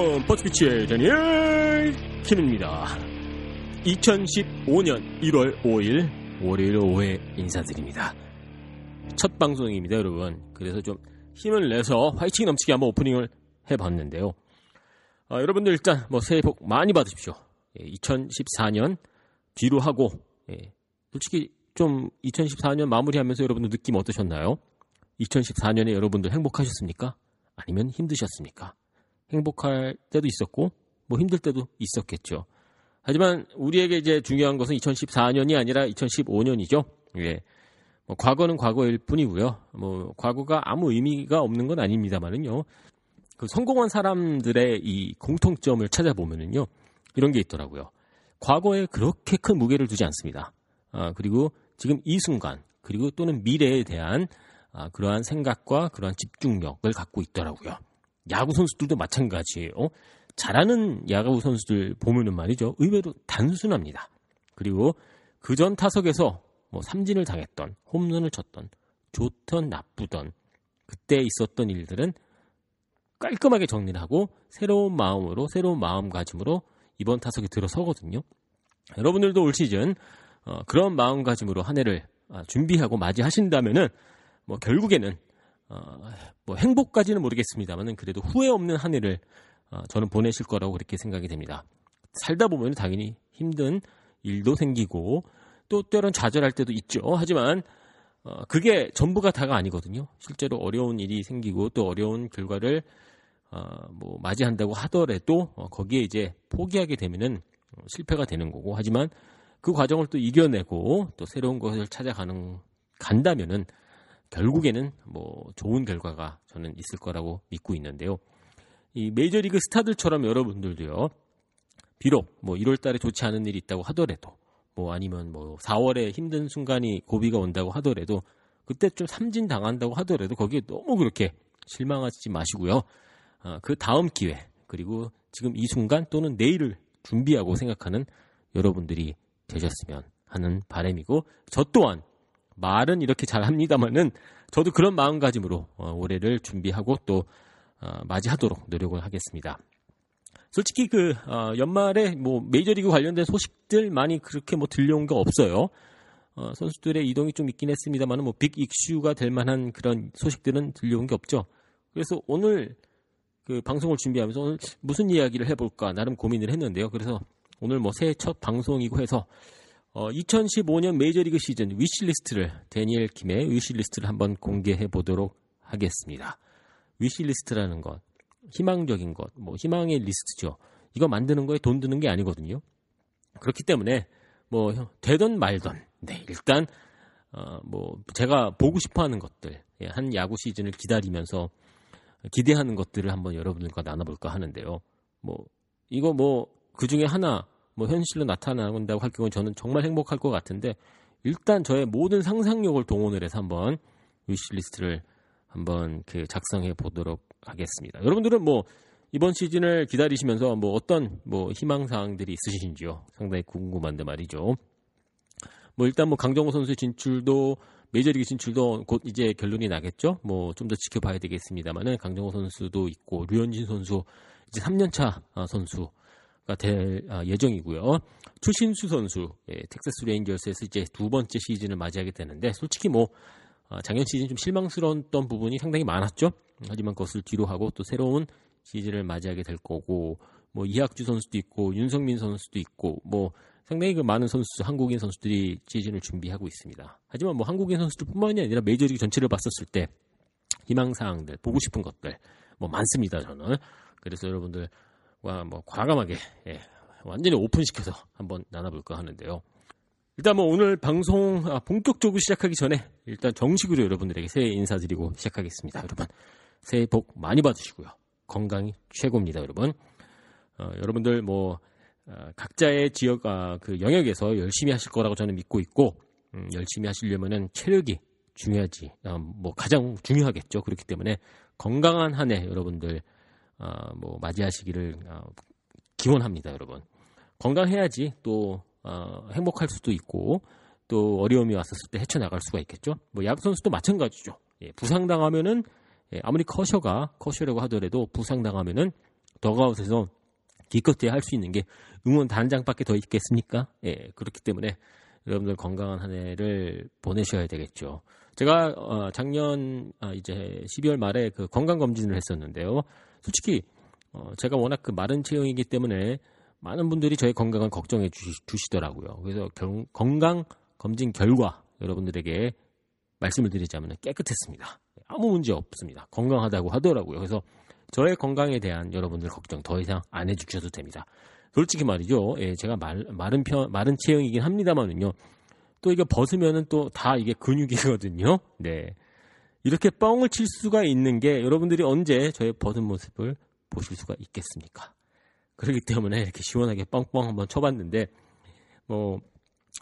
여러분 버스피치의 다니엘 킴입니다 2015년 1월 5일 월요일 오후에 인사드립니다 첫 방송입니다 여러분 그래서 좀 힘을 내서 화이팅 넘치게 한번 오프닝을 해봤는데요 아, 여러분들 일단 뭐 새해 복 많이 받으십시오 예, 2014년 뒤로 하고 예, 솔직히 좀 2014년 마무리하면서 여러분들 느낌 어떠셨나요? 2014년에 여러분들 행복하셨습니까? 아니면 힘드셨습니까? 행복할 때도 있었고 뭐 힘들 때도 있었겠죠. 하지만 우리에게 이제 중요한 것은 2014년이 아니라 2015년이죠. 예. 뭐 과거는 과거일 뿐이고요. 뭐 과거가 아무 의미가 없는 건 아닙니다만은요. 그 성공한 사람들의 이 공통점을 찾아보면은요. 이런 게 있더라고요. 과거에 그렇게 큰 무게를 두지 않습니다. 아, 그리고 지금 이 순간 그리고 또는 미래에 대한 아, 그러한 생각과 그러한 집중력을 갖고 있더라고요. 야구 선수들도 마찬가지예요. 잘하는 야구 선수들 보면은 말이죠. 의외로 단순합니다. 그리고 그 전 타석에서 뭐 삼진을 당했던, 홈런을 쳤던, 좋던 나쁘던 그때 있었던 일들은 깔끔하게 정리를 하고 새로운 마음으로 새로운 마음가짐으로 이번 타석에 들어서거든요. 여러분들도 올 시즌 어, 그런 마음가짐으로 한 해를 아, 준비하고 맞이하신다면은 뭐 결국에는 어, 뭐 행복까지는 모르겠습니다만은 그래도 후회 없는 한 해를 어, 저는 보내실 거라고 그렇게 생각이 됩니다. 살다 보면 당연히 힘든 일도 생기고 또 때론 좌절할 때도 있죠. 하지만 어, 그게 전부가 다가 아니거든요. 실제로 어려운 일이 생기고 또 어려운 결과를 어, 뭐 맞이한다고 하더라도 어, 거기에 이제 포기하게 되면은 어, 실패가 되는 거고 하지만 그 과정을 또 이겨내고 또 새로운 것을 찾아가는 간다면은 결국에는 뭐 좋은 결과가 저는 있을 거라고 믿고 있는데요. 이 메이저리그 스타들처럼 여러분들도요. 비록 뭐 1월 달에 좋지 않은 일이 있다고 하더라도 뭐 아니면 뭐 4월에 힘든 순간이 고비가 온다고 하더라도 그때 좀 삼진 당한다고 하더라도 거기에 너무 그렇게 실망하지 마시고요. 어, 그 다음 기회 그리고 지금 이 순간 또는 내일을 준비하고 생각하는 여러분들이 되셨으면 하는 바람이고 저 또한 말은 이렇게 잘 합니다만은 저도 그런 마음가짐으로 어, 올해를 준비하고 또 어, 맞이하도록 노력을 하겠습니다. 솔직히 그 어, 연말에 뭐 메이저리그 관련된 소식들 많이 그렇게 뭐 들려온 게 없어요. 어, 선수들의 이동이 좀 있긴 했습니다만은 뭐 big 이슈가 될 만한 그런 소식들은 들려온 게 없죠. 그래서 오늘 그 방송을 준비하면서 오늘 무슨 이야기를 해볼까 나름 고민을 했는데요. 그래서 오늘 뭐 새해 첫 방송이고 해서 어, 2015년 메이저리그 시즌 위시리스트를 데니엘 김의 위시리스트를 한번 공개해 보도록 하겠습니다. 위시리스트라는 것, 희망적인 것, 뭐 희망의 리스트죠. 이거 만드는 거에 돈 드는 게 아니거든요. 그렇기 때문에 뭐 되던 말던 네 일단 어, 뭐 제가 보고 싶어하는 것들 예, 한 야구 시즌을 기다리면서 기대하는 것들을 한번 여러분들과 나눠볼까 하는데요. 뭐 이거 뭐 그 중에 하나 뭐 현실로 나타난다고 할 경우 저는 정말 행복할 것 같은데 일단 저의 모든 상상력을 동원을 해서 한번 위시리스트를 한번 그 작성해 보도록 하겠습니다. 여러분들은 뭐 이번 시즌을 기다리시면서 뭐 어떤 뭐 희망 사항들이 있으신지요? 상당히 궁금한데 말이죠. 뭐 일단 뭐 강정호 선수의 진출도 메이저리그 진출도 곧 이제 결론이 나겠죠. 뭐 좀 더 지켜봐야 되겠습니다만은 강정호 선수도 있고 류현진 선수 이제 3년차 아, 선수가 될 아, 예정이고요. 추신수 선수 예, 텍사스 레인저스에서 이제 두 번째 시즌을 맞이하게 되는데 솔직히 뭐 아, 작년 시즌 좀 실망스러웠던 부분이 상당히 많았죠. 하지만 그것을 뒤로 하고 또 새로운 시즌을 맞이하게 될 거고 뭐 이학주 선수도 있고 윤성민 선수도 있고 뭐 상당히 그 많은 선수 한국인 선수들이 시즌을 준비하고 있습니다. 하지만 뭐 한국인 선수들뿐만이 아니라 메이저리그 전체를 봤었을 때 희망 사항들 보고 싶은 것들 뭐 많습니다 저는 그래서 여러분들 과뭐 과감하게 예, 완전히 오픈시켜서 한번 나눠볼까 하는데요. 일단 뭐 오늘 방송 아, 본격적으로 시작하기 전에 일단 정식으로 여러분들에게 새해 인사드리고 시작하겠습니다. 여러분 새해 복 많이 받으시고요. 건강이 최고입니다, 여러분. 어, 여러분들 뭐 어, 각자의 지역 아, 그 영역에서 열심히 하실 거라고 저는 믿고 있고 음, 열심히 하시려면은 체력이 중요하지. 어, 뭐 가장 중요하겠죠. 그렇기 때문에 건강한 한 해 여러분들 어, 뭐 맞이하시기를 어, 기원합니다, 여러분. 건강해야지 또 어, 행복할 수도 있고 또 어려움이 왔었을 때 헤쳐나갈 수가 있겠죠. 뭐 야구 선수도 마찬가지죠. 예, 부상당하면은 예, 아무리 커셔가 커셔라고 하더라도 부상당하면은 더가웃에서 기껏해 야 할 수 있는 게 응원 단장밖에 더 있겠습니까? 예, 그렇기 때문에 여러분들 건강한 한 해를 보내셔야 되겠죠. 제가 어, 작년 아, 이제 12월 말에 그 건강 검진을 했었는데요. 솔직히 어, 제가 워낙 그 마른 체형이기 때문에 많은 분들이 저의 건강을 걱정해 주시, 더라고요 그래서 경, 건강 검진 결과 여러분들에게 말씀을 드리자면 깨끗했습니다. 아무 문제 없습니다. 건강하다고 하더라고요. 그래서 저의 건강에 대한 여러분들 걱정 더 이상 안 해주셔도 됩니다. 솔직히 말이죠. 예, 제가 말, 마른 편, 마른 체형이긴 합니다만은요. 또 이게 벗으면은 또 다 이게 근육이거든요. 네. 이렇게 뻥을 칠 수가 있는 게 여러분들이 언제 저의 벗은 모습을 보실 수가 있겠습니까? 그렇기 때문에 이렇게 시원하게 뻥뻥 한번 쳐봤는데 뭐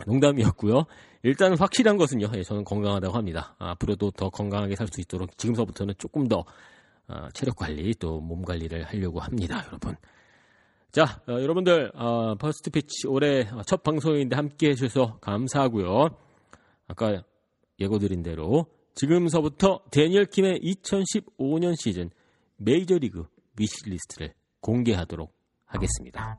농담이었고요. 일단 확실한 것은요. 예, 저는 건강하다고 합니다. 아, 앞으로도 더 건강하게 살 수 있도록 지금서부터는 조금 더 아, 체력 관리 또 몸 관리를 하려고 합니다, 여러분. 자, 어, 여러분들 어, 퍼스트 피치 올해 첫 방송인데 함께 해주셔서 감사하고요. 아까 예고드린 대로 지금서부터 데니얼 킴의 2015년 시즌 메이저리그 위시리스트를 공개하도록 하겠습니다.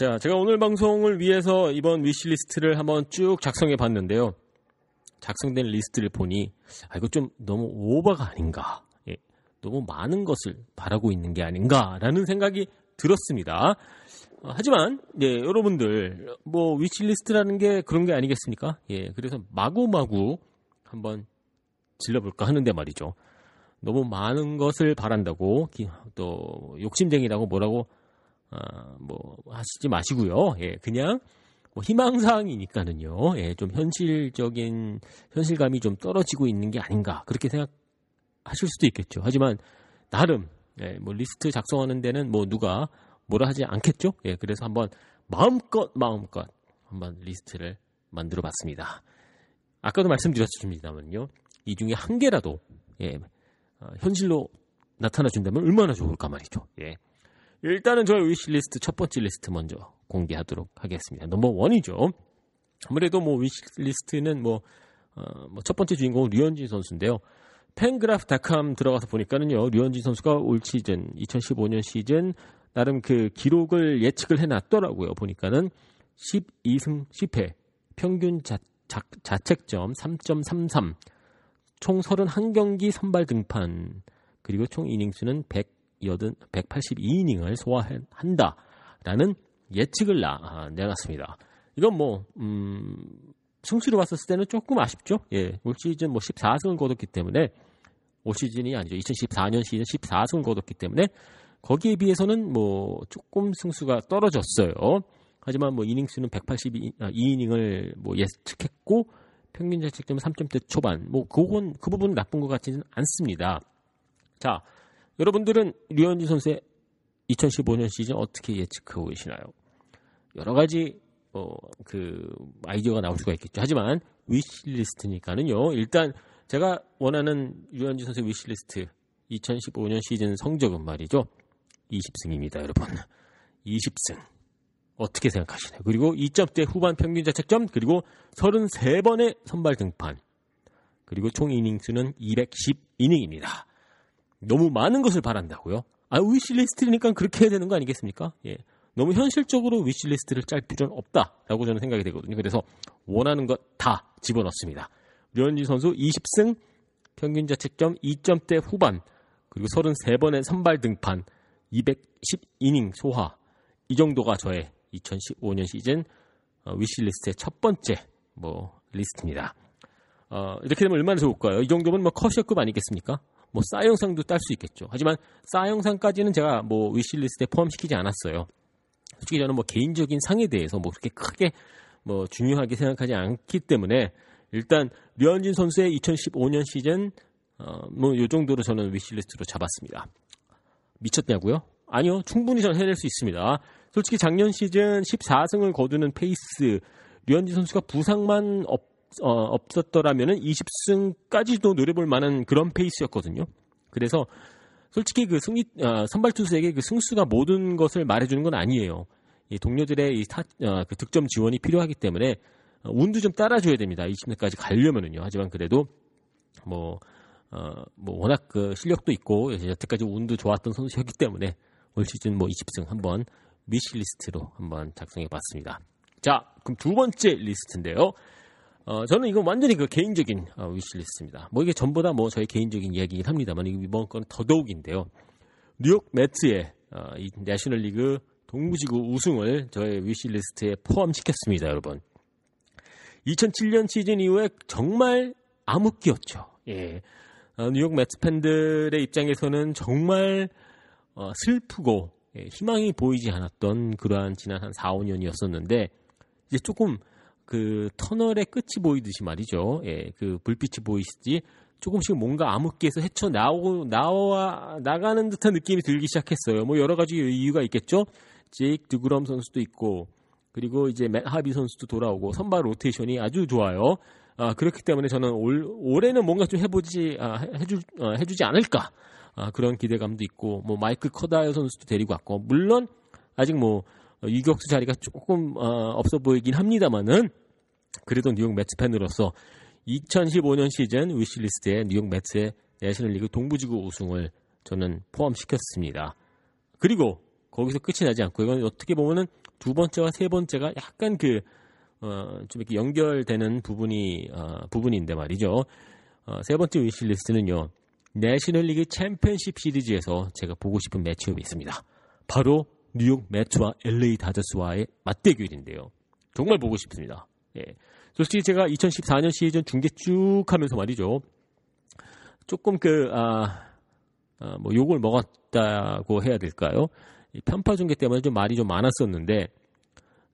자, 제가 오늘 방송을 위해서 이번 위시리스트를 한번 쭉 작성해 봤는데요. 작성된 리스트를 보니, 아, 이거 좀 너무 오버가 아닌가. 예, 너무 많은 것을 바라고 있는 게 아닌가라는 생각이 들었습니다. 어, 하지만, 예, 여러분들, 뭐, 위시리스트라는 게 그런 게 아니겠습니까? 예, 그래서 마구마구 한번 질러볼까 하는데 말이죠. 너무 많은 것을 바란다고, 또, 욕심쟁이라고 뭐라고 아, 뭐 하시지 마시고요. 예, 그냥 뭐 희망사항이니까는요. 예, 좀 현실적인 현실감이 좀 떨어지고 있는 게 아닌가 그렇게 생각하실 수도 있겠죠. 하지만 나름 예, 뭐 리스트 작성하는 데는 뭐 누가 뭐라 하지 않겠죠. 예, 그래서 한번 마음껏 마음껏 한번 리스트를 만들어 봤습니다. 아까도 말씀드렸습니다만요. 이 중에 한 개라도 예, 어, 현실로 나타나 준다면 얼마나 좋을까 말이죠. 예. 일단은 저의 위시리스트 첫 번째 리스트 먼저 공개하도록 하겠습니다. number one이죠. 아무래도 뭐 위시리스트는 뭐, 어, 뭐 첫 번째 주인공은 류현진 선수인데요. 팬그래프닷컴 들어가서 보니까는요, 류현진 선수가 올 시즌, 2015년 시즌, 나름 그 기록을 예측을 해놨더라고요. 보니까는 12승 10패, 평균 자, 자, 자책점 3.33, 총 31경기 선발 등판, 그리고 총 이닝수는 100, 182이닝을 소화한다라는 예측을 나, 아, 내놨습니다. 이건 뭐, 음, 승수로 봤었을 때는 조금 아쉽죠? 예, 올 시즌 뭐 14승을 거뒀기 때문에, 올 시즌이 아니죠. 2014년 시즌 14승을 거뒀기 때문에, 거기에 비해서는 뭐 조금 승수가 떨어졌어요. 하지만 뭐 이닝 수는 182이닝을 뭐 예측했고, 평균 자책점은 3점대 초반. 뭐 그건 그 부분 나쁜 것 같지는 않습니다. 자, 여러분들은 류현진 선수의 2015년 시즌 어떻게 예측하고 계시나요? 여러 가지 어, 그 아이디어가 나올 수가 있겠죠. 하지만 위시리스트니까는요. 일단 제가 원하는 유현진 선수 위시리스트 2015년 시즌 성적은 말이죠. 20승입니다, 여러분. 20승. 어떻게 생각하시나요? 그리고 2점대 후반 평균 자책점, 그리고 33번의 선발 등판, 그리고 총 이닝수는 210이닝입니다. 너무 많은 것을 바란다고요? 아, 위시리스트니까 그렇게 해야 되는 거 아니겠습니까? 예. 너무 현실적으로 위시리스트를 짤 필요는 없다라고 저는 생각이 되거든요. 그래서 원하는 것 다 집어넣습니다. 류현진 선수 20승, 평균 자책점 2점대 후반, 그리고 33번의 선발 등판, 210이닝 소화. 이 정도가 저의 2015년 시즌 어, 위시리스트의 첫 번째 뭐 리스트입니다. 어, 이렇게 되면 얼마나 좋을까요? 이 정도면 뭐 커셔급 아니겠습니까? 뭐 싸 영상도 딸 수 있겠죠. 하지만 싸 영상까지는 제가 뭐 위시리스트에 포함시키지 않았어요. 솔직히 저는 뭐 개인적인 상에 대해서 뭐 그렇게 크게 뭐 중요하게 생각하지 않기 때문에 일단 류현진 선수의 2015년 시즌 어, 뭐 요 정도로 저는 위시리스트로 잡았습니다. 미쳤냐고요? 아니요, 충분히 저는 해낼 수 있습니다. 솔직히 작년 시즌 14승을 거두는 페이스 류현진 선수가 부상만 없, 어, 없었더라면은 20승까지도 노려볼 만한 그런 페이스였거든요. 그래서 솔직히 그 승리 어, 선발 투수에게 그 승수가 모든 것을 말해주는 건 아니에요. 이 동료들의 이 타, 어, 그 득점 지원이 필요하기 때문에 어, 운도 좀 따라줘야 됩니다. 20승까지 가려면은요. 하지만 그래도 뭐, 어, 뭐 워낙 그 실력도 있고 여태까지 운도 좋았던 선수였기 때문에 올 시즌 뭐 20승 한번 위시리스트로 한번 작성해 봤습니다. 자, 그럼 두 번째 리스트인데요. 어, 저는 이건 완전히 그 개인적인 어, 위시리스트입니다. 뭐 이게 전부 다 뭐 저의 개인적인 이야기긴 합니다만 이번 건 더더욱인데요. 뉴욕 매트의 어, 이 내셔널리그 동부지구 우승을 저의 위시리스트에 포함시켰습니다, 여러분. 2007년 시즌 이후에 정말 암흑기였죠. 예. 어, 뉴욕 매트 팬들의 입장에서는 정말 어, 슬프고 예, 희망이 보이지 않았던 그러한 지난 한 4, 5년이었었는데 이제 조금 그 터널의 끝이 보이듯이 말이죠. 예, 그 불빛이 보이시지 조금씩 뭔가 암흑기에서 헤쳐 나오고 나와 나가는 듯한 느낌이 들기 시작했어요. 뭐 여러 가지 이유가 있겠죠. 제이크 드그럼 선수도 있고 그리고 이제 맷 하비 선수도 돌아오고 선발 로테이션이 아주 좋아요. 아, 그렇기 때문에 저는 올, 올해는 뭔가 좀 해보지 아, 해주 어, 해주지 않을까 아, 그런 기대감도 있고 뭐 마이크 커다이어 선수도 데리고 왔고 물론 아직 뭐 유격수 자리가 조금 어, 없어 보이긴 합니다만은 그래도 뉴욕 매츠 팬으로서 2015년 시즌 위시리스트에 뉴욕 매츠의 내셔널리그 동부지구 우승을 저는 포함시켰습니다. 그리고 거기서 끝이 나지 않고 이건 어떻게 보면은 두 번째와 세 번째가 약간 그 어, 좀 이렇게 연결되는 부분이 어, 부분인데 말이죠. 어, 세 번째 위시리스트는요. 내셔널리그 챔피언십 시리즈에서 제가 보고 싶은 매치업이 있습니다. 바로 뉴욕 매츠와 LA 다저스와의 맞대결인데요. 정말 보고 싶습니다. 예. 솔직히 제가 2014년 시즌 중계 쭉 하면서 말이죠. 조금 그, 아, 아, 뭐 욕을 먹었다고 해야 될까요? 편파 중계 때문에 좀 말이 좀 많았었는데,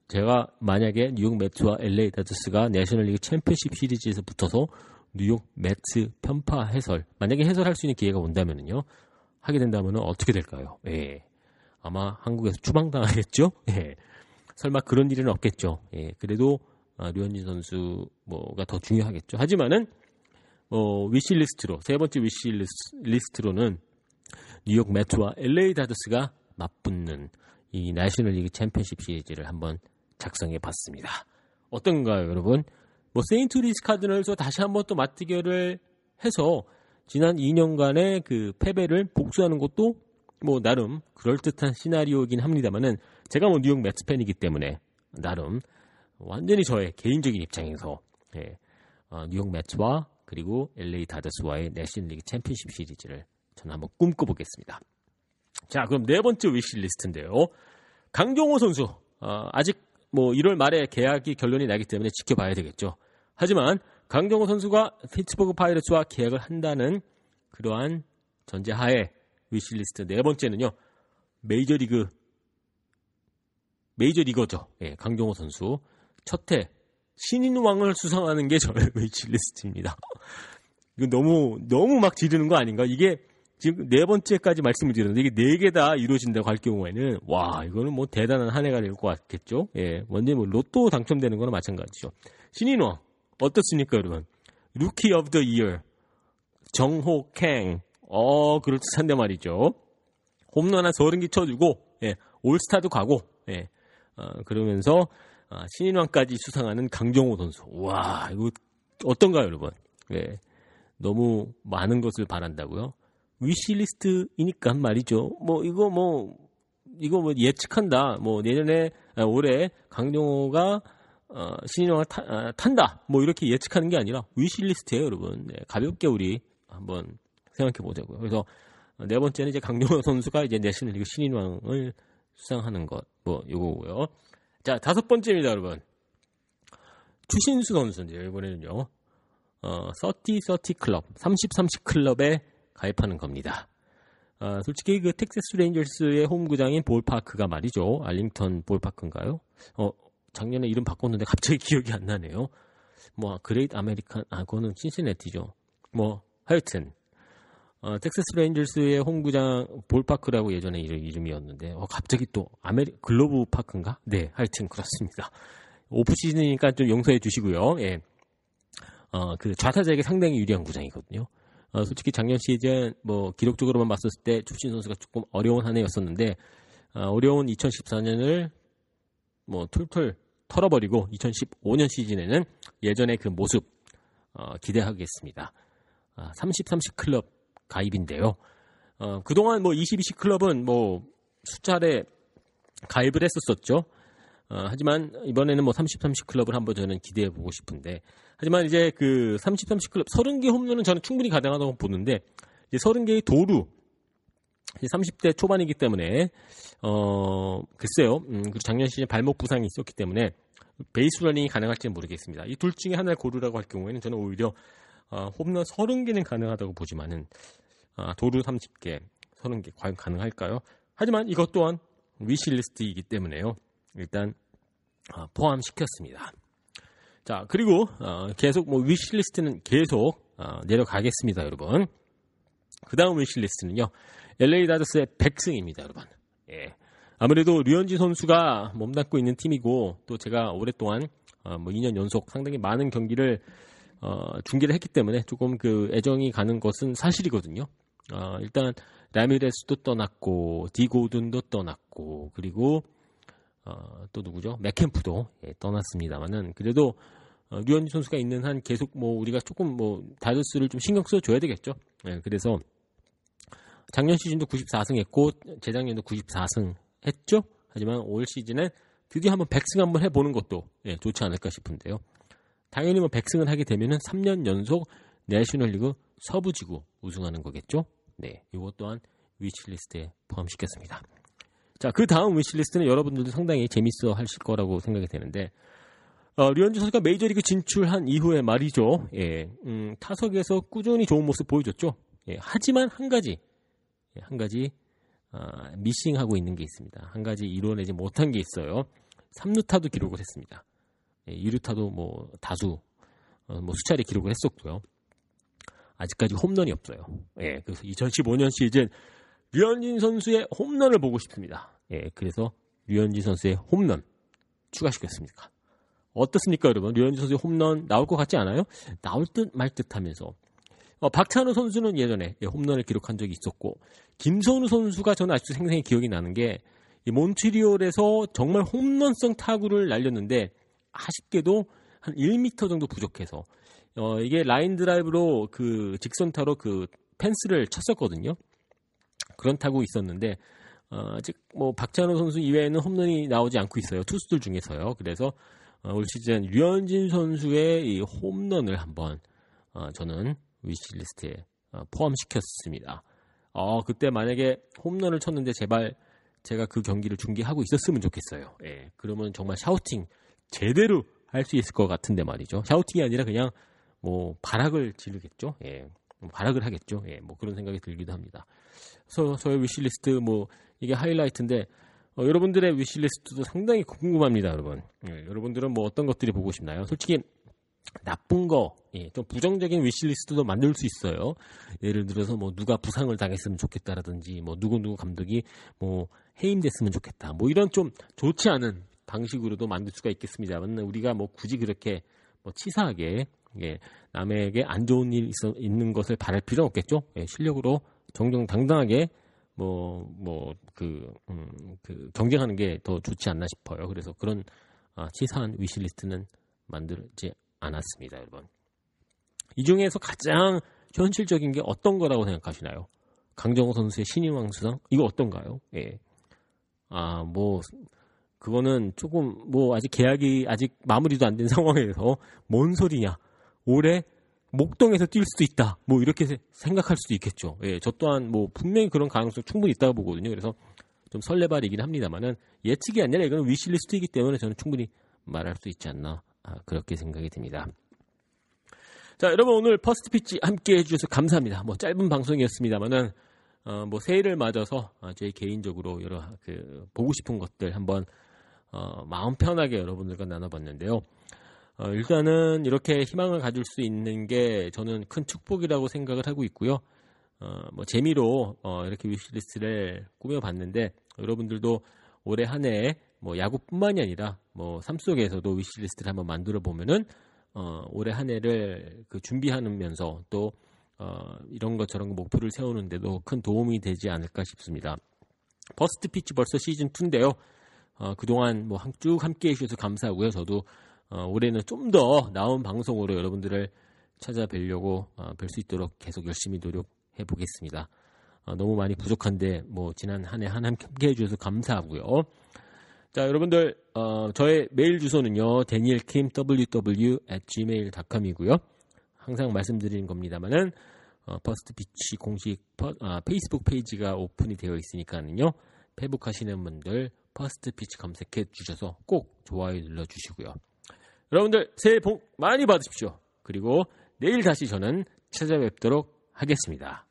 제가 만약에 뉴욕 매츠와 LA 다저스가 내셔널리그 챔피언십 시리즈에서 붙어서 뉴욕 매츠 편파 해설, 만약에 해설할 수 있는 기회가 온다면요. 하게 된다면 어떻게 될까요? 예. 아마 한국에서 추방당하겠죠? 예. 설마 그런 일은 없겠죠. 예. 그래도 아, 류현진 선수 뭐가 더 중요하겠죠. 하지만은 어, 위시리스트로 세 번째 위시리스트로는 뉴욕 매츠와 LA 다저스가 맞붙는 이 내셔널리그 챔피언십 시리즈를 한번 작성해 봤습니다. 어떤가요, 여러분? 뭐 세인트 루이스 카디널스에서 다시 한번 또 맞대결을 해서 지난 2년간의 그 패배를 복수하는 것도 뭐 나름 그럴듯한 시나리오이긴 합니다만은 제가 뭐 뉴욕 매츠 팬이기 때문에 나름 완전히 저의 개인적인 입장에서 예, 어, 뉴욕 매츠와 그리고 LA 다저스와의 내셔널리그 챔피언십 시리즈를 저는 한번 꿈꿔보겠습니다. 자, 그럼 네 번째 위시 리스트인데요. 강정호 선수 어, 아직 뭐 1월 말에 계약이 결론이 나기 때문에 지켜봐야 되겠죠. 하지만 강정호 선수가 피츠버그 파이러츠와 계약을 한다는 그러한 전제하에 위시리스트 네 번째는요. 메이저리그 메이저리거죠. 예, 강정호 선수 첫해 신인왕을 수상하는 게 저의 위시리스트입니다. 이거 너무 너무 막 지르는 거 아닌가? 이게 지금 네 번째까지 말씀을 드렸는데 이게 네 개 다 이루어진다고 할 경우에는 와 이거는 뭐 대단한 한 해가 될 것 같겠죠. 예, 완전히 뭐 로또 당첨되는 거나 마찬가지죠. 신인왕 어떻습니까, 여러분? Rookie of the Year 정호캥. 어, 그럴듯한데 말이죠. 홈런 한 30개 쳐주고, 예, 올스타도 가고, 예, 어, 그러면서, 아, 신인왕까지 수상하는 강정호 선수. 와, 이거 어떤가요, 여러분? 예, 너무 많은 것을 바란다고요? 위시리스트이니까 말이죠. 뭐, 이거 뭐, 이거 뭐 예측한다. 뭐, 내년에, 아, 올해 강정호가 어, 신인왕을 타, 아, 탄다. 뭐 이렇게 예측하는 게 아니라 위시리스트예요, 여러분. 네, 가볍게 우리 한번 생각해 보자고요. 그래서 네 번째는 이제 강정호 선수가 이제 내셔널리그 신인왕을 수상하는 것, 뭐 요거고요. 자 다섯 번째입니다, 여러분. 추신수 선수인데요, 이번에는요. 어, 30-30 클럽, 30-30 클럽에 가입하는 겁니다. 아, 솔직히 그 텍사스 레인저스의 홈구장인 볼파크가 말이죠. 알링턴 볼파크인가요? 어, 작년에 이름 바꿨는데 갑자기 기억이 안 나네요. 뭐 그레이트 아메리칸 아 그거는 신시내티죠. 뭐 하여튼 어, 텍사스 레인저스의 홈구장 볼파크라고 예전에 이름, 이름 이었는데 어, 갑자기 또 아메리 글로브 파크인가? 네, 하여튼 그렇습니다. 오프 시즌이니까 좀 용서해 주시고요. 예. 어, 그 좌타자에게 상당히 유리한 구장이거든요. 어, 솔직히 작년 시즌 뭐 기록적으로만 봤었을 때 추신수 선수가 조금 어려운 한 해였었는데 어, 어려운 2014년을 뭐 툴툴 털어버리고 2015년 시즌에는 예전의 그 모습 어, 기대하겠습니다. 아, 30-30 클럽 가입인데요. 어, 그동안 뭐 22시 클럽은 뭐 숫자에 가입을 했었었죠. 어, 하지만 이번에는 뭐 30-30 클럽을 한번 저는 기대해 보고 싶은데 하지만 이제 그 30-30 클럽 30개 홈런은 저는 충분히 가능하다고 보는데 이제 30개의 도루 30대 초반이기 때문에 어 글쎄요. 음, 그리고 작년 시즌 발목 부상이 있었기 때문에 베이스 러닝이 가능할지는 모르겠습니다. 이 둘 중에 하나를 고르라고 할 경우에는 저는 오히려 어, 홈런 30개는 가능하다고 보지만은 아, 도루 30개, 30개 과연 가능할까요? 하지만 이것 또한 wish list이기 때문에요. 일단 어, 포함시켰습니다. 자 그리고 어, 계속 뭐 wish list는 계속 어, 내려가겠습니다, 여러분. 그 다음 위시리스트는요. LA 다저스의 백승입니다, 여러분. 예. 아무래도 류현진 선수가 몸담고 있는 팀이고 또 제가 오랫동안 어, 뭐 2년 연속 상당히 많은 경기를 어, 중계를 했기 때문에 조금 그 애정이 가는 것은 사실이거든요. 어, 일단 라미레스도 떠났고 디고든도 떠났고 그리고 어, 또 누구죠? 맥캠프도 예, 떠났습니다만은 그래도 어, 류현진 선수가 있는 한 계속 뭐 우리가 조금 뭐 다저스를 좀 신경 써 줘야 되겠죠. 예, 그래서 작년 시즌도 94승 했고 재작년도 94승 했죠. 하지만 올 시즌에 드디어 한번 100승 한번 해보는 것도 예, 좋지 않을까 싶은데요. 당연히 뭐 100승을 하게 되면은 3년 연속 내셔널리그 서부지구 우승하는 거겠죠. 네, 이것 또한 위치리스트에 포함시켰습니다. 자, 그 다음 위치리스트는 여러분들도 상당히 재밌어 하실 거라고 생각이 되는데 어, 류현진 선수가 메이저리그 진출한 이후에 말이죠. 예, 음, 타석에서 꾸준히 좋은 모습 보여줬죠. 예, 하지만 한 가지 예, 한 가지 어, 미싱하고 있는 게 있습니다. 한 가지 이뤄내지 못한 게 있어요. 3루타도 기록을 했습니다. 예, 2루타도 뭐 다수 어, 뭐 수차례 기록을 했었고요. 아직까지 홈런이 없어요. 예, 그래서 2015년 시즌 류현진 선수의 홈런을 보고 싶습니다. 예, 그래서 류현진 선수의 홈런 추가시켰습니다. 어떻습니까, 여러분? 류현진 선수의 홈런 나올 것 같지 않아요? 나올 듯 말 듯 하면서 어, 박찬호 선수는 예전에 예, 홈런을 기록한 적이 있었고 김선우 선수가 저는 아직도 생생히 기억이 나는 게 몬트리올에서 정말 홈런성 타구를 날렸는데 아쉽게도 한 1m 정도 부족해서 어, 이게 라인 드라이브로 그 직선타로 그 펜스를 쳤었거든요. 그런 타구 있었는데 어, 아직 뭐 박찬호 선수 이외에는 홈런이 나오지 않고 있어요. 투수들 중에서요. 그래서 어, 올 시즌 류현진 선수의 이 홈런을 한번 어, 저는 위시리스트에 어, 포함시켰습니다. 어, 그때 만약에 홈런을 쳤는데 제발 제가 그 경기를 중계하고 있었으면 좋겠어요. 예, 그러면 정말 샤우팅 제대로 할 수 있을 것 같은데 말이죠. 샤우팅이 아니라 그냥 뭐 발악을 지르겠죠. 예, 뭐 발악을 하겠죠. 예, 뭐 그런 생각이 들기도 합니다. 서, 저의 위시리스트 뭐 이게 하이라이트인데 어, 여러분들의 위시리스트도 상당히 궁금합니다, 여러분. 예, 여러분들은 뭐 어떤 것들이 보고 싶나요? 솔직히 나쁜 거, 예, 좀 부정적인 위시리스트도 만들 수 있어요. 예를 들어서 뭐 누가 부상을 당했으면 좋겠다라든지 뭐 누구누구 감독이 뭐 해임됐으면 좋겠다. 뭐 이런 좀 좋지 않은 방식으로도 만들 수가 있겠습니다만 우리가 뭐 굳이 그렇게 뭐 치사하게 예, 남에게 안 좋은 일 있어, 있는 것을 바랄 필요는 없겠죠. 예, 실력으로 정정당당하게 뭐 뭐그 음, 그 경쟁하는 게 더 좋지 않나 싶어요. 그래서 그런 아, 치사한 위시리스트는 만들지 않았습니다, 여러분. 이 중에서 가장 현실적인 게 어떤 거라고 생각하시나요? 강정호 선수의 신인왕 수상 이거 어떤가요? 예. 아, 뭐 그거는 조금 뭐 아직 계약이 아직 마무리도 안 된 상황에서 뭔 소리냐? 올해 목동에서 뛸 수도 있다. 뭐 이렇게 생각할 수도 있겠죠. 예, 저 또한 뭐 분명히 그런 가능성 충분히 있다고 보거든요. 그래서 좀 설레발이긴 합니다만은 예측이 아니라 이거는 wish list이기 때문에 저는 충분히 말할 수 있지 않나 아, 그렇게 생각이 듭니다. 자, 여러분 오늘 First Pitch 함께 해주셔서 감사합니다. 뭐 짧은 방송이었습니다만은 어, 뭐 새해를 맞아서 어, 제 개인적으로 여러 그 보고 싶은 것들 한번 어, 마음 편하게 여러분들과 나눠봤는데요. 어, 일단은 이렇게 희망을 가질 수 있는 게 저는 큰 축복이라고 생각을 하고 있고요. 어, 뭐 재미로 어, 이렇게 위시리스트를 꾸며봤는데 여러분들도 올해 한해뭐 야구뿐만이 아니라 뭐 삶 속에서도 위시리스트를 한번 만들어 보면은 어, 올해 한 해를 그 준비하면서 또 어, 이런 것처럼 목표를 세우는데도 큰 도움이 되지 않을까 싶습니다. First Pitch 벌써 시즌 2인데요. 어, 그동안 뭐 쭉 함께 해주셔서 감사하고요. 저도 어, 올해는 좀 더 나은 방송으로 여러분들을 찾아뵈려고 어, 뵐수 있도록 계속 열심히 노력해 보겠습니다. 어, 너무 많이 부족한데 뭐 지난 한해한해 함께 해주셔서 감사하고요. 자 여러분들 어, 저의 메일 주소는요 danielkim ww at gmail.com이고요. 항상 말씀드리는 겁니다만은 어, First Pitch 공식 퍼, 아, 페이스북 페이지가 오픈이 되어 있으니까는요. 페북 하시는 분들 First Pitch 검색해 주셔서 꼭 좋아요 눌러 주시고요. 여러분들 새해 복 많이 받으십시오. 그리고 내일 다시 저는 찾아뵙도록 하겠습니다.